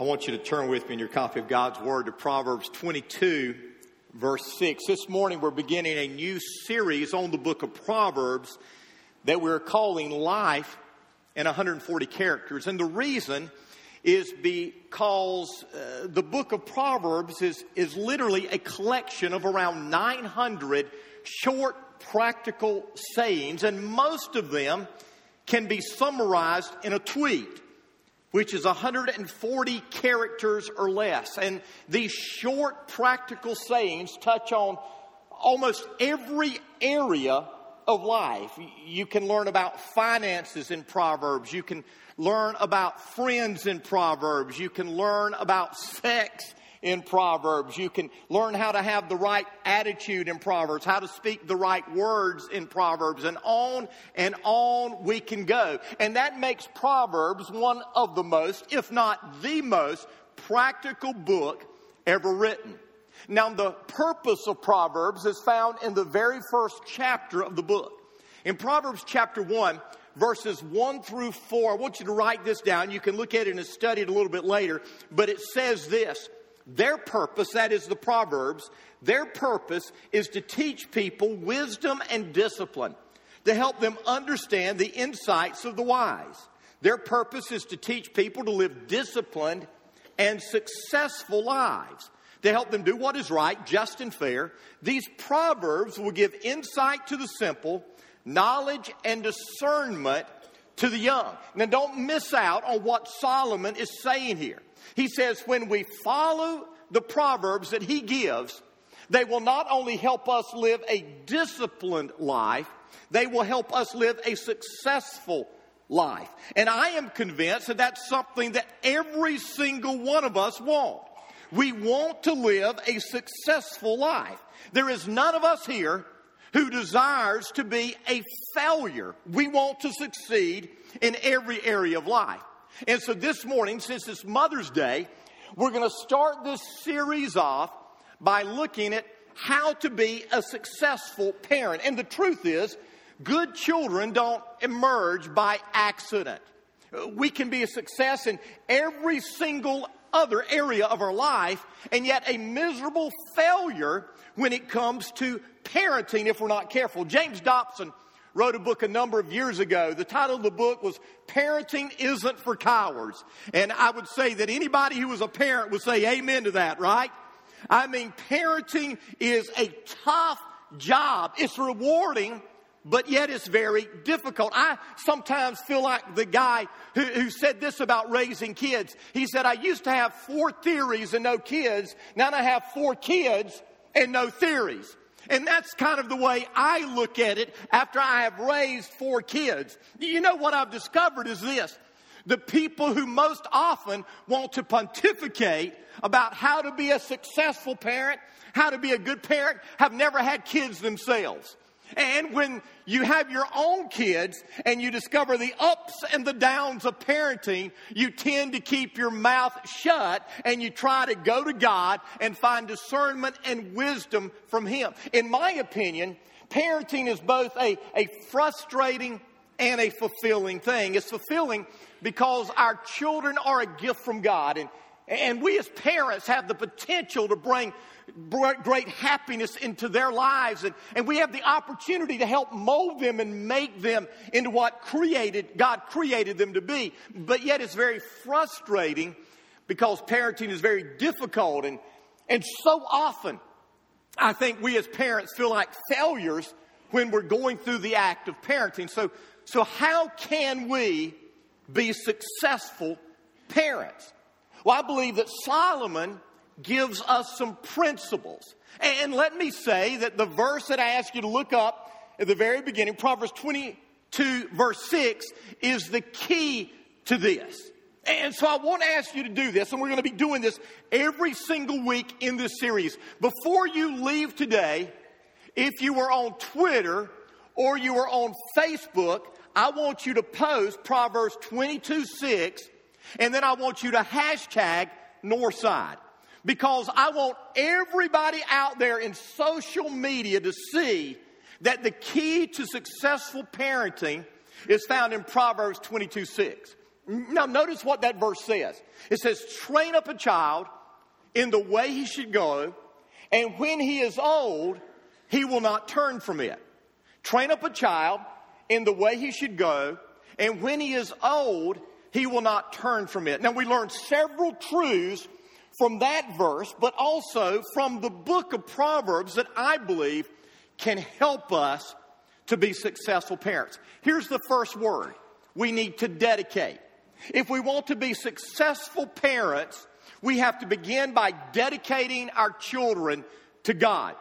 I want you to turn with me in your copy of God's Word to Proverbs 22, verse 6. This morning we're beginning a new series on the book of Proverbs that we're calling Life in 140 Characters. And the reason is because uh, the book of Proverbs is, is literally a collection of around 900 short practical sayings, and most of them can be summarized in a tweet which is 140 characters or less. And these short practical sayings touch on almost every area of life. You can learn about finances in Proverbs. You can learn about friends in Proverbs. You can learn about sex in Proverbs. You can learn how to have the right attitude in Proverbs, how to speak the right words in Proverbs, and on and on we can go. And that makes Proverbs one of the most, if not the most, practical book ever written. Now, the purpose of Proverbs is found in the very first chapter of the book. In Proverbs chapter 1, verses 1 through 4, I want you to write this down. You can look at it and study it a little bit later, but it says this their purpose, that is the Proverbs, their purpose is to teach people wisdom and discipline, to help them understand the insights of the wise. Their purpose is to teach people to live disciplined and successful lives, to help them do what is right, just, and fair. These Proverbs will give insight to the simple, knowledge and discernment to the young. Now, don't miss out on what Solomon is saying here. He says, when we follow the Proverbs that he gives, they will not only help us live a disciplined life, they will help us live a successful life. And I am convinced that that's something that every single one of us want. We want to live a successful life. There is none of us here who desires to be a failure. We want to succeed in every area of life. And so this morning, since it's Mother's Day, we're going to start this series off by looking at how to be a successful parent. And the truth is, good children don't emerge by accident. We can be a success in every single other area of our life, and yet a miserable failure when it comes to parenting if we're not careful. James Dobson wrote a book a number of years ago. The title of the book was Parenting Isn't for Cowards. And I would say that anybody who was a parent would say amen to that, right? I mean, parenting is a tough job. It's rewarding, but yet it's very difficult. I sometimes feel like the guy who, who, said this about raising kids. He said, I used to have four theories and no kids. Now I have four kids and no theories. And that's kind of the way I look at it after I have raised four kids. You know what I've discovered is this. The people who most often want to pontificate about how to be a successful parent, how to be a good parent, have never had kids themselves. And when you have your own kids and you discover the ups and the downs of parenting, you tend to keep your mouth shut and you try to go to God and find discernment and wisdom from Him. In my opinion, parenting is both a, a frustrating and a fulfilling thing. It's fulfilling because our children are a gift from God and and we as parents have the potential to bring great happiness into their lives. And, and we have the opportunity to help mold them and make them into what created, God created them to be. But yet it's very frustrating because parenting is very difficult. And, and so often, I think we as parents feel like failures when we're going through the act of parenting. So, so how can we be successful parents? Well, I believe that Solomon gives us some principles. And let me say that the verse that I asked you to look up at the very beginning, Proverbs 22, verse 6, is the key to this. And so I want to ask you to do this, and we're going to be doing this every single week in this series. Before you leave today, if you were on Twitter or you were on Facebook, I want you to post Proverbs 22 6 and then I want you to hashtag Northside because I want everybody out there in social media to see that the key to successful parenting is found in Proverbs 22 6. Now, notice what that verse says. It says, train up a child in the way he should go, and when he is old, he will not turn from it. Train up a child in the way he should go, and when he is old, he will not turn from it. Now, we learn several truths from that verse, but also from the book of Proverbs that I believe can help us to be successful parents. Here's the first word we need to dedicate. If we want to be successful parents, we have to begin by dedicating our children to God.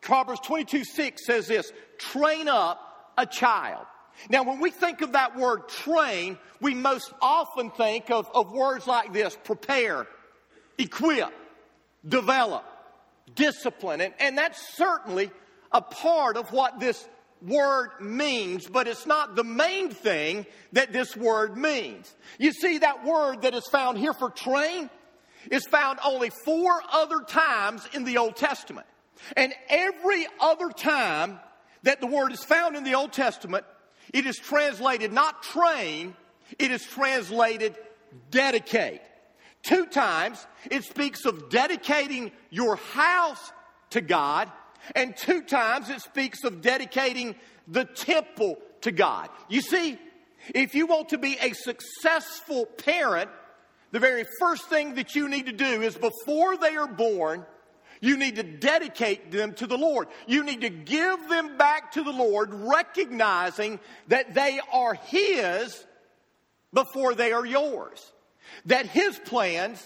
Proverbs 22 6 says this train up a child. Now, when we think of that word train, we most often think of, of words like this prepare, equip, develop, discipline. And, and that's certainly a part of what this word means, but it's not the main thing that this word means. You see, that word that is found here for train is found only four other times in the Old Testament. And every other time that the word is found in the Old Testament, it is translated not train, it is translated dedicate. Two times it speaks of dedicating your house to God, and two times it speaks of dedicating the temple to God. You see, if you want to be a successful parent, the very first thing that you need to do is before they are born, you need to dedicate them to the Lord. You need to give them back to the Lord, recognizing that they are His before they are yours. That His plans,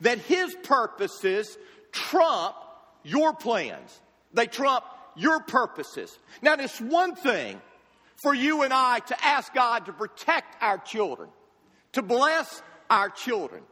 that His purposes trump your plans. They trump your purposes. Now, it's one thing for you and I to ask God to protect our children, to bless our children.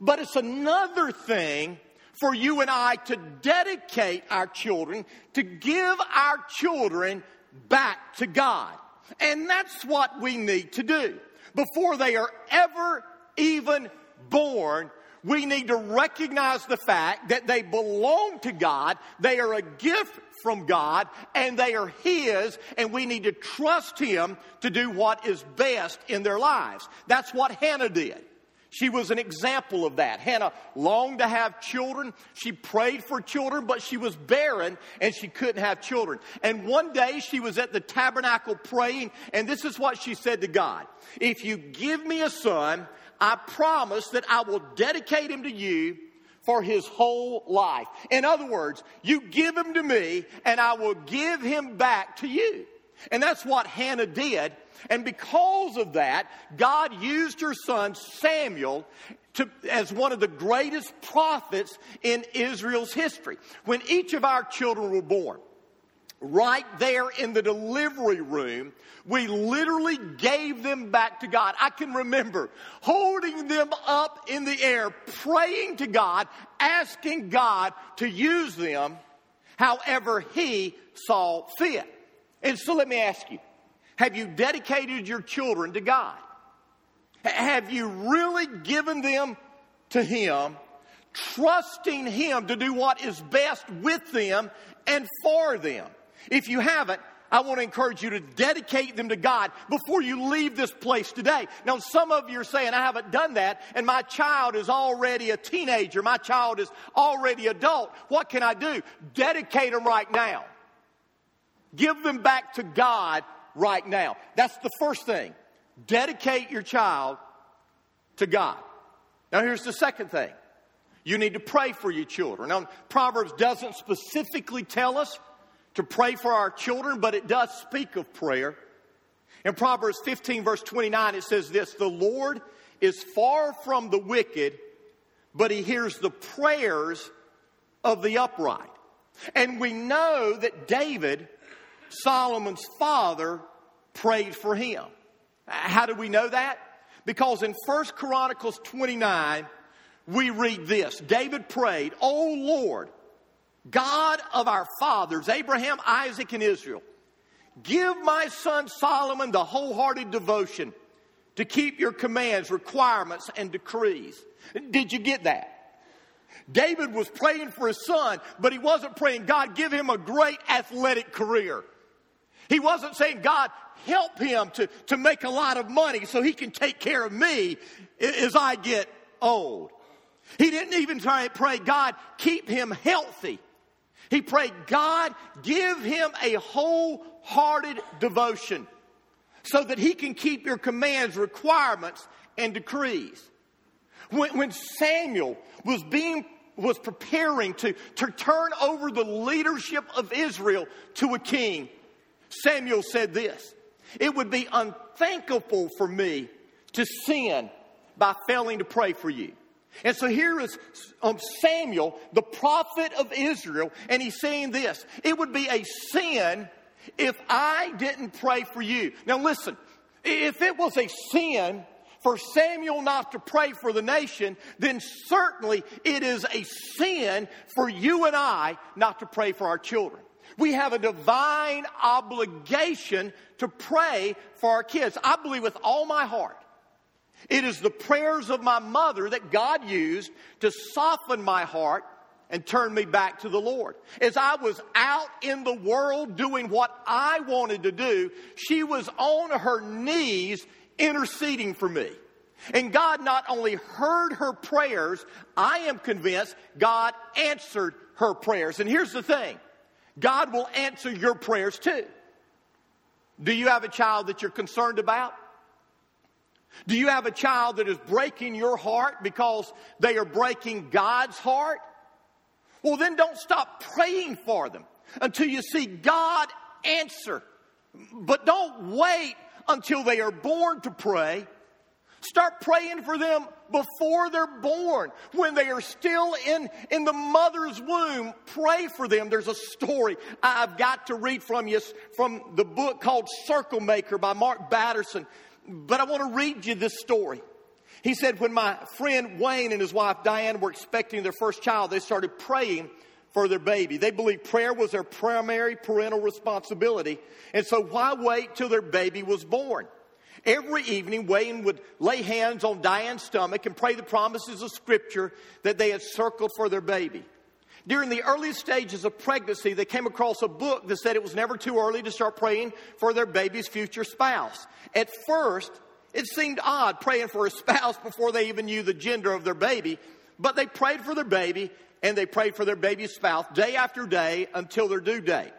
But it's another thing for you and I to dedicate our children, to give our children back to God. And that's what we need to do. Before they are ever even born, we need to recognize the fact that they belong to God, they are a gift from God, and they are His, and we need to trust Him to do what is best in their lives. That's what Hannah did. She was an example of that. Hannah longed to have children. She prayed for children, but she was barren and she couldn't have children. And one day she was at the tabernacle praying, and this is what she said to God If you give me a son, I promise that I will dedicate him to you for his whole life. In other words, you give him to me and I will give him back to you. And that's what Hannah did. And because of that, God used her son Samuel to, as one of the greatest prophets in Israel's history. When each of our children were born, right there in the delivery room, we literally gave them back to God. I can remember holding them up in the air, praying to God, asking God to use them however He saw fit. And so let me ask you have you dedicated your children to God? Have you really given them to Him, trusting Him to do what is best with them and for them? If you haven't, I want to encourage you to dedicate them to God before you leave this place today. Now, some of you are saying, I haven't done that, and my child is already a teenager. My child is already adult. What can I do? Dedicate them right now. Give them back to God right now. That's the first thing. Dedicate your child to God. Now, here's the second thing. You need to pray for your children. Now, Proverbs doesn't specifically tell us to pray for our children, but it does speak of prayer. In Proverbs 15, verse 29, it says this The Lord is far from the wicked, but he hears the prayers of the upright. And we know that David, Solomon's father, prayed for him. How do we know that? Because in 1 Chronicles 29, we read this David prayed, O Lord, God of our fathers, Abraham, Isaac, and Israel, give my son Solomon the wholehearted devotion to keep your commands, requirements, and decrees. Did you get that? David was praying for his son, but he wasn't praying, God, give him a great athletic career. He wasn't saying, God, help him to, to make a lot of money so he can take care of me as I get old. He didn't even try to pray, God, keep him healthy. He prayed, God, give him a wholehearted devotion so that he can keep your commands, requirements, and decrees. When, when Samuel was being was preparing to, to turn over the leadership of Israel to a king, Samuel said this It would be unthinkable for me to sin by failing to pray for you. And so here is um, Samuel, the prophet of Israel, and he's saying this It would be a sin if I didn't pray for you. Now, listen, if it was a sin for Samuel not to pray for the nation, then certainly it is a sin for you and I not to pray for our children. We have a divine obligation to pray for our kids. I believe with all my heart it is the prayers of my mother that God used to soften my heart and turn me back to the Lord. As I was out in the world doing what I wanted to do, she was on her knees interceding for me. And God not only heard her prayers, I am convinced God answered her prayers. And here's the thing God will answer your prayers too. Do you have a child that you're concerned about? Do you have a child that is breaking your heart because they are breaking God's heart? Well, then don't stop praying for them until you see God answer. But don't wait until they are born to pray. Start praying for them before they're born, when they are still in, in the mother's womb. Pray for them. There's a story I've got to read from you from the book called Circle Maker by Mark Batterson. But I want to read you this story. He said, when my friend Wayne and his wife Diane were expecting their first child, they started praying for their baby. They believed prayer was their primary parental responsibility. And so why wait till their baby was born? Every evening, Wayne would lay hands on Diane's stomach and pray the promises of Scripture that they had circled for their baby. During the early stages of pregnancy, they came across a book that said it was never too early to start praying for their baby's future spouse. At first, it seemed odd praying for a spouse before they even knew the gender of their baby, but they prayed for their baby and they prayed for their baby's spouse day after day until their due date.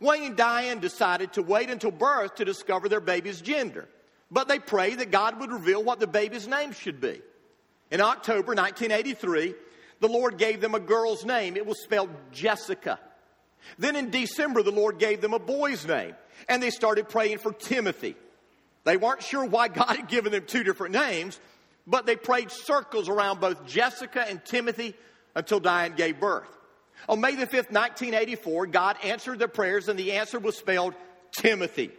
Wayne and Diane decided to wait until birth to discover their baby's gender, but they prayed that God would reveal what the baby's name should be. In October 1983, the Lord gave them a girl's name. It was spelled Jessica. Then in December, the Lord gave them a boy's name, and they started praying for Timothy. They weren't sure why God had given them two different names, but they prayed circles around both Jessica and Timothy until Diane gave birth. On May the 5th, 1984, God answered their prayers, and the answer was spelled Timothy.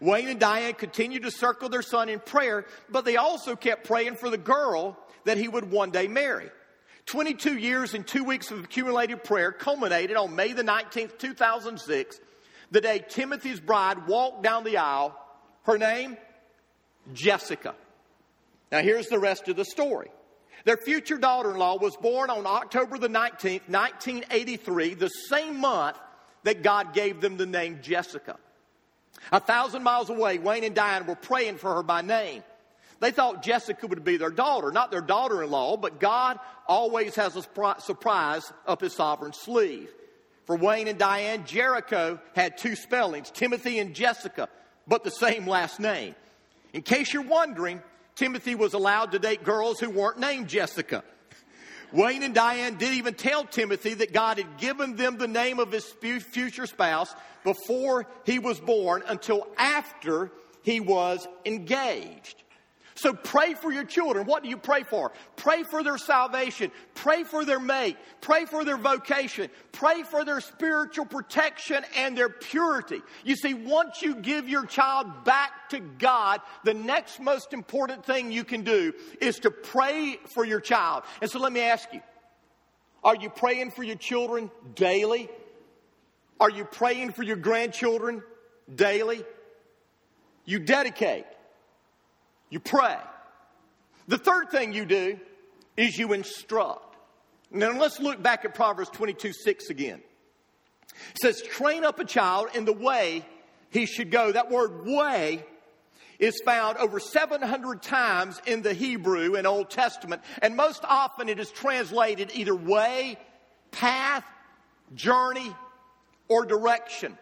Wayne and Diane continued to circle their son in prayer, but they also kept praying for the girl that he would one day marry. 22 years and two weeks of accumulated prayer culminated on May the 19th, 2006, the day Timothy's bride walked down the aisle. Her name? Jessica. Now, here's the rest of the story. Their future daughter in law was born on October the 19th, 1983, the same month that God gave them the name Jessica. A thousand miles away, Wayne and Diane were praying for her by name. They thought Jessica would be their daughter, not their daughter in law, but God always has a surprise up his sovereign sleeve. For Wayne and Diane, Jericho had two spellings, Timothy and Jessica, but the same last name. In case you're wondering, Timothy was allowed to date girls who weren't named Jessica. Wayne and Diane didn't even tell Timothy that God had given them the name of his future spouse before he was born until after he was engaged. So pray for your children. What do you pray for? Pray for their salvation. Pray for their mate. Pray for their vocation. Pray for their spiritual protection and their purity. You see, once you give your child back to God, the next most important thing you can do is to pray for your child. And so let me ask you, are you praying for your children daily? Are you praying for your grandchildren daily? You dedicate. You pray. The third thing you do is you instruct. Now let's look back at Proverbs 22 6 again. It says, train up a child in the way he should go. That word way is found over 700 times in the Hebrew and Old Testament, and most often it is translated either way, path, journey, or direction.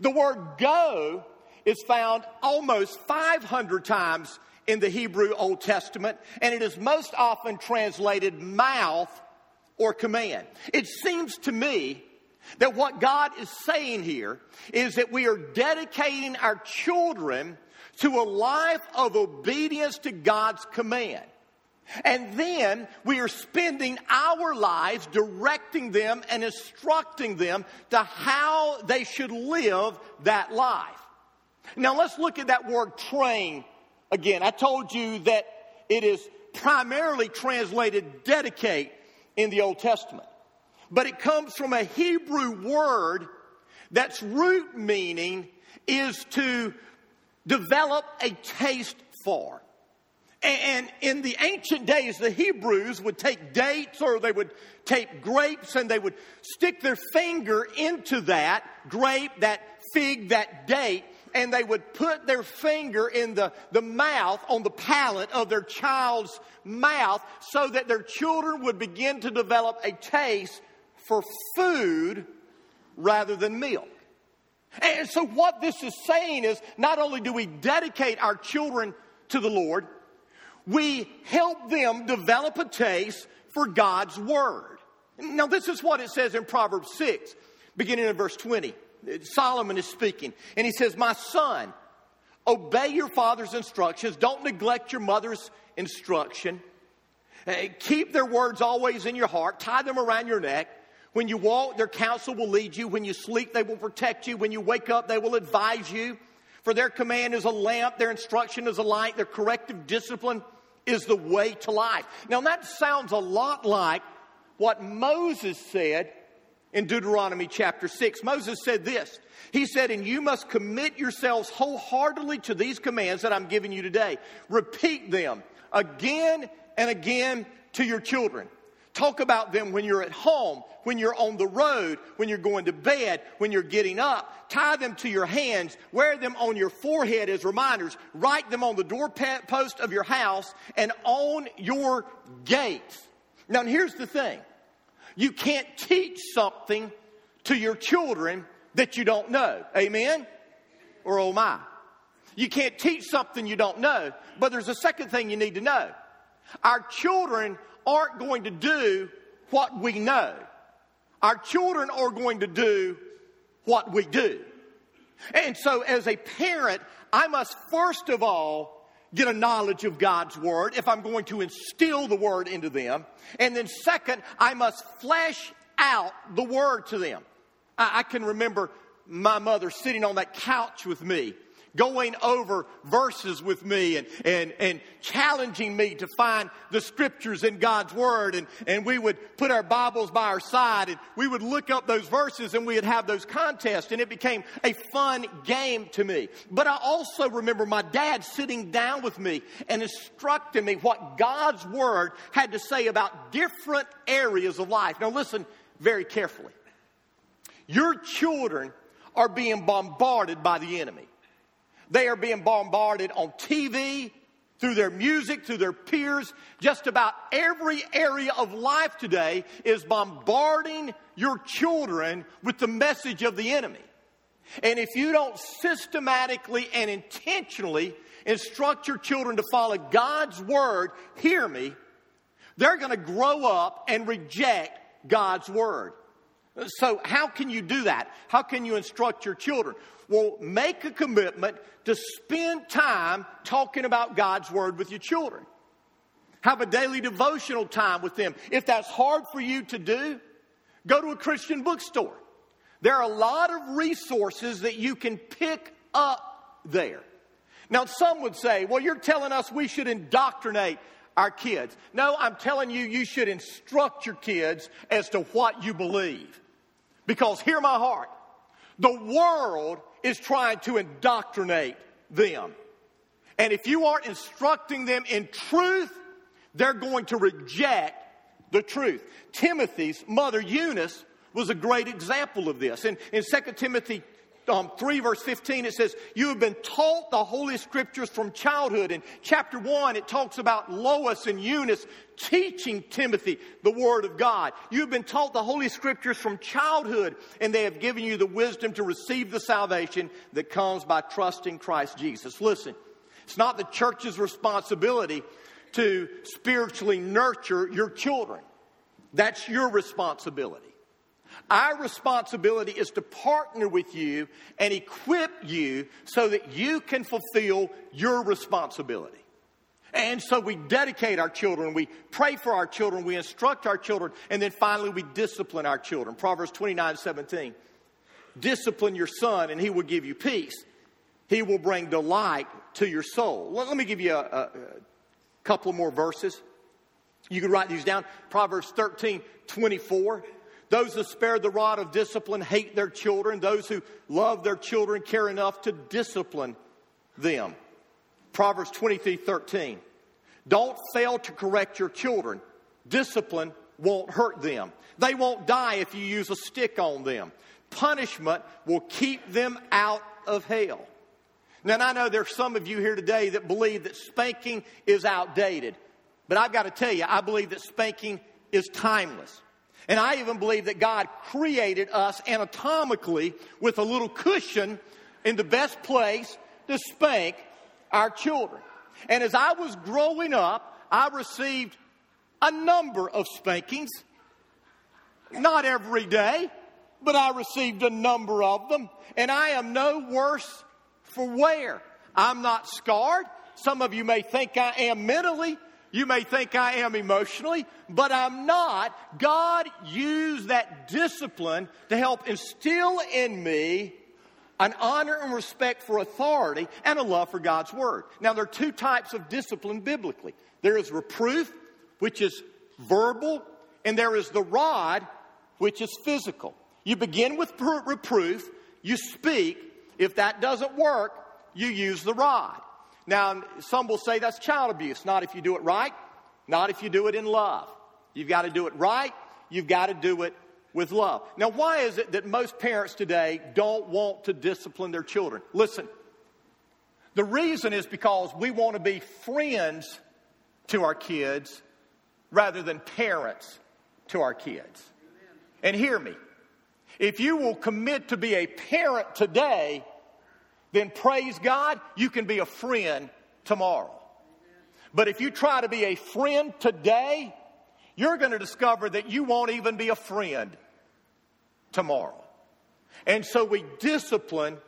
The word go is found almost 500 times in the Hebrew Old Testament, and it is most often translated mouth or command. It seems to me that what God is saying here is that we are dedicating our children to a life of obedience to God's command. And then we are spending our lives directing them and instructing them to how they should live that life. Now let's look at that word train again. I told you that it is primarily translated dedicate in the Old Testament. But it comes from a Hebrew word that's root meaning is to develop a taste for. And in the ancient days, the Hebrews would take dates or they would take grapes and they would stick their finger into that grape, that fig, that date, and they would put their finger in the, the mouth, on the palate of their child's mouth, so that their children would begin to develop a taste for food rather than milk. And so, what this is saying is not only do we dedicate our children to the Lord, we help them develop a taste for God's Word. Now, this is what it says in Proverbs 6, beginning in verse 20. Solomon is speaking, and he says, My son, obey your father's instructions, don't neglect your mother's instruction. Eh, keep their words always in your heart, tie them around your neck. When you walk, their counsel will lead you. When you sleep, they will protect you. When you wake up, they will advise you. For their command is a lamp, their instruction is a light, their corrective discipline is the way to life. Now, that sounds a lot like what Moses said in Deuteronomy chapter 6. Moses said this He said, And you must commit yourselves wholeheartedly to these commands that I'm giving you today. Repeat them again and again to your children. Talk about them when you're at home, when you're on the road, when you're going to bed, when you're getting up. Tie them to your hands. Wear them on your forehead as reminders. Write them on the doorpost of your house and on your gates. Now, here's the thing you can't teach something to your children that you don't know. Amen? Or oh my. You can't teach something you don't know. But there's a second thing you need to know. Our children aren't going to do what we know. Our children are going to do what we do. And so, as a parent, I must first of all get a knowledge of God's Word if I'm going to instill the Word into them. And then, second, I must flesh out the Word to them. I, I can remember my mother sitting on that couch with me going over verses with me and, and, and challenging me to find the scriptures in God's Word. And, and we would put our Bibles by our side and we would look up those verses and we would have those contests. And it became a fun game to me. But I also remember my dad sitting down with me and instructing me what God's Word had to say about different areas of life. Now, listen very carefully. Your children are being bombarded by the enemy. They are being bombarded on TV, through their music, through their peers. Just about every area of life today is bombarding your children with the message of the enemy. And if you don't systematically and intentionally instruct your children to follow God's word, hear me, they're going to grow up and reject God's word. So, how can you do that? How can you instruct your children? Well, make a commitment to spend time talking about God's Word with your children. Have a daily devotional time with them. If that's hard for you to do, go to a Christian bookstore. There are a lot of resources that you can pick up there. Now, some would say, well, you're telling us we should indoctrinate our kids. No, I'm telling you, you should instruct your kids as to what you believe. Because hear my heart. The world is trying to indoctrinate them. And if you aren't instructing them in truth, they're going to reject the truth. Timothy's mother, Eunice, was a great example of this. In, in 2 Timothy um, 3, verse 15, it says, You have been taught the Holy Scriptures from childhood. In chapter 1, it talks about Lois and Eunice teaching Timothy the Word of God. You have been taught the Holy Scriptures from childhood, and they have given you the wisdom to receive the salvation that comes by trusting Christ Jesus. Listen, it's not the church's responsibility to spiritually nurture your children. That's your responsibility. Our responsibility is to partner with you and equip you so that you can fulfill your responsibility. And so we dedicate our children, we pray for our children, we instruct our children, and then finally we discipline our children. Proverbs 29 17. Discipline your son, and he will give you peace. He will bring delight to your soul. Let, me give you a, a, a couple more verses. You can write these down. Proverbs 13 24. Those who spare the rod of discipline hate their children. Those who love their children care enough to discipline them. Proverbs 23 13. Don't fail to correct your children. Discipline won't hurt them. They won't die if you use a stick on them. Punishment will keep them out of hell. Now, I know there's some of you here today that believe that spanking is outdated. But I've got to tell you, I believe that spanking is timeless. And I even believe that God created us anatomically with a little cushion in the best place to spank our children. And as I was growing up, I received a number of spankings. Not every day, but I received a number of them. And I am no worse for wear. I'm not scarred. Some of you may think I am mentally. You may think I am emotionally, but I'm not. God used that discipline to help instill in me an honor and respect for authority and a love for God's word. Now, there are two types of discipline biblically there is reproof, which is verbal, and there is the rod, which is physical. You begin with reproof, you speak. If that doesn't work, you use the rod. Now, some will say that's child abuse. Not if you do it right, not if you do it in love. You've got to do it right, you've got to do it with love. Now, why is it that most parents today don't want to discipline their children? Listen, the reason is because we want to be friends to our kids rather than parents to our kids. And hear me. If you will commit to be a parent today, then praise God, you can be a friend tomorrow. But if you try to be a friend today, you're going to discover that you won't even be a friend tomorrow. And so we discipline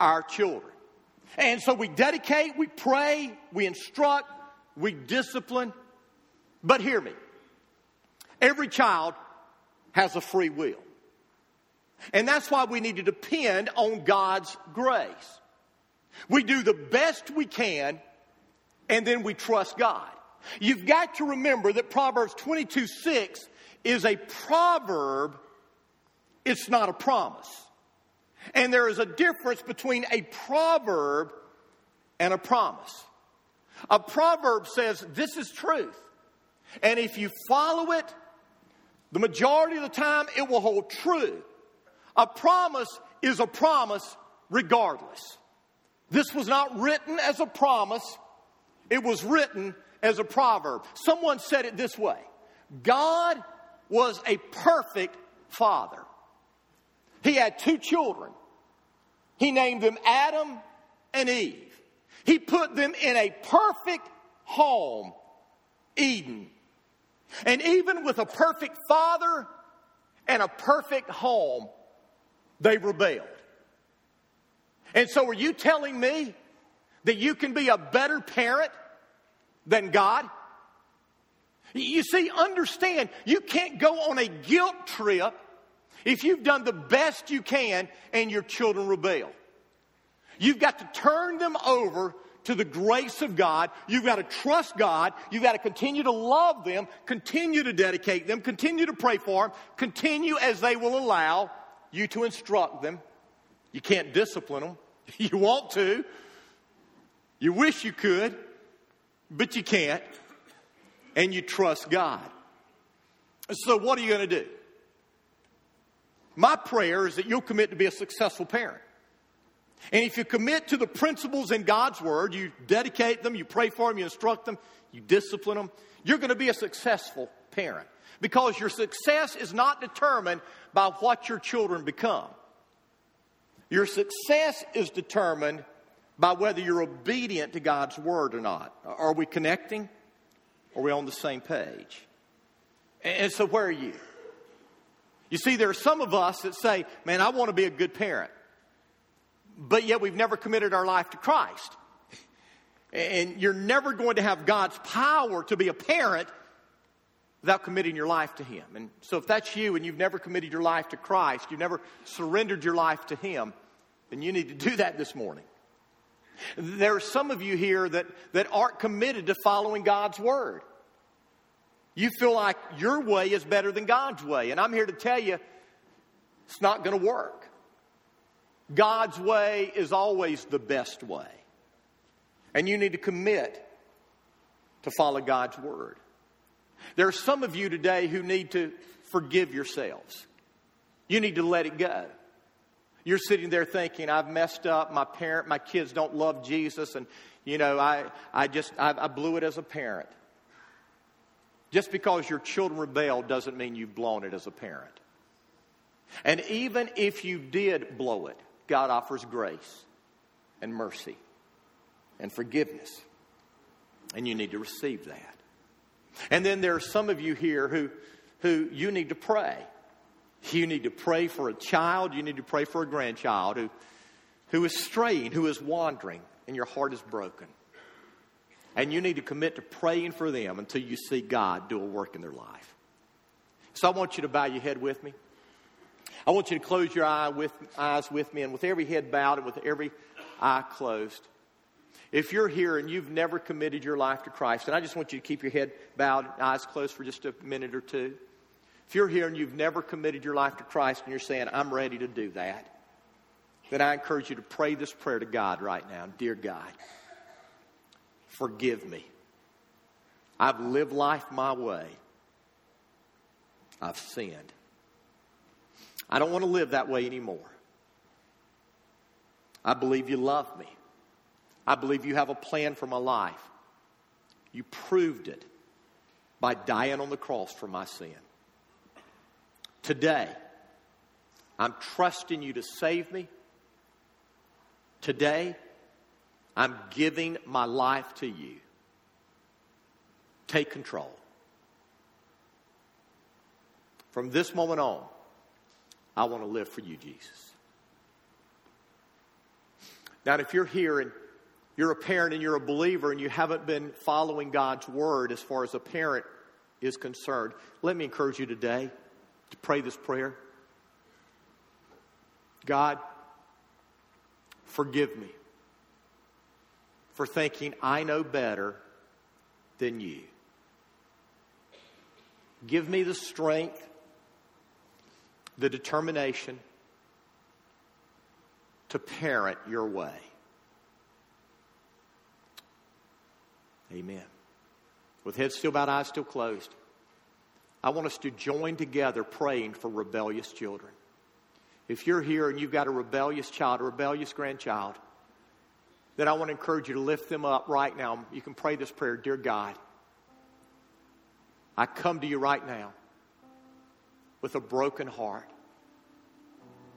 our children. And so we dedicate, we pray, we instruct, we discipline. But hear me every child has a free will. And that's why we need to depend on God's grace. We do the best we can and then we trust God. You've got to remember that Proverbs 22 6 is a proverb, it's not a promise. And there is a difference between a proverb and a promise. A proverb says, This is truth. And if you follow it, the majority of the time it will hold true. A promise is a promise regardless. This was not written as a promise, it was written as a proverb. Someone said it this way God was a perfect father. He had two children. He named them Adam and Eve. He put them in a perfect home, Eden. And even with a perfect father and a perfect home, they rebelled. And so, are you telling me that you can be a better parent than God? You see, understand, you can't go on a guilt trip if you've done the best you can and your children rebel. You've got to turn them over to the grace of God. You've got to trust God. You've got to continue to love them, continue to dedicate them, continue to pray for them, continue as they will allow you to instruct them. You can't discipline them. You want to. You wish you could, but you can't. And you trust God. So, what are you going to do? My prayer is that you'll commit to be a successful parent. And if you commit to the principles in God's Word, you dedicate them, you pray for them, you instruct them, you discipline them, you're going to be a successful parent. Because your success is not determined by what your children become. Your success is determined by whether you're obedient to God's Word or not. Are we connecting? Are we on the same page? And so, where are you? You see, there are some of us that say, Man, I want to be a good parent but yet we've never committed our life to Christ. And you're never going to have God's power to be a parent without committing your life to Him. And so, if that's you and you've never committed your life to Christ, you've never surrendered your life to Him, then you need to do that this morning. There are some of you here that, that aren't committed to following God's Word. You feel like your way is better than God's way. And I'm here to tell you, it's not going to work. God's way is always the best way. And you need to commit to follow God's word. There are some of you today who need to forgive yourselves. You need to let it go. You're sitting there thinking, I've messed up. My parent, my kids don't love Jesus. And, you know, I, I just, I, I blew it as a parent. Just because your children rebel doesn't mean you've blown it as a parent. And even if you did blow it, God offers grace and mercy and forgiveness. And you need to receive that. And then there are some of you here who, who you need to pray. You need to pray for a child, you need to pray for a grandchild who, who is straying, who is wandering, and your heart is broken. And you need to commit to praying for them until you see God do a work in their life. So I want you to bow your head with me. I want you to close your eye with, eyes with me and with every head bowed and with every eye closed. If you're here and you've never committed your life to Christ, and I just want you to keep your head bowed, eyes closed for just a minute or two. If you're here and you've never committed your life to Christ and you're saying, I'm ready to do that, then I encourage you to pray this prayer to God right now. Dear God, forgive me. I've lived life my way. I've sinned. I don't want to live that way anymore. I believe you love me. I believe you have a plan for my life. You proved it by dying on the cross for my sin. Today, I'm trusting you to save me. Today, I'm giving my life to you. Take control. From this moment on, I want to live for you, Jesus. Now, if you're here and you're a parent and you're a believer and you haven't been following God's word as far as a parent is concerned, let me encourage you today to pray this prayer. God, forgive me for thinking I know better than you. Give me the strength the determination to parent your way. Amen. With heads still bowed, eyes still closed, I want us to join together praying for rebellious children. If you're here and you've got a rebellious child, a rebellious grandchild, then I want to encourage you to lift them up right now. You can pray this prayer Dear God, I come to you right now with a broken heart.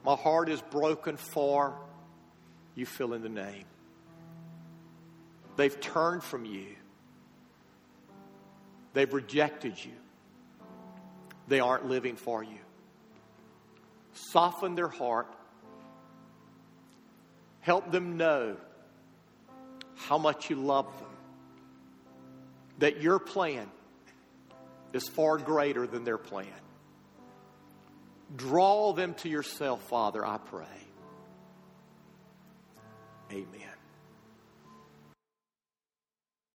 My heart is broken for you fill in the name. They've turned from you. They've rejected you. They aren't living for you. Soften their heart. Help them know how much you love them. That your plan is far greater than their plan. Draw them to yourself, Father, I pray. Amen.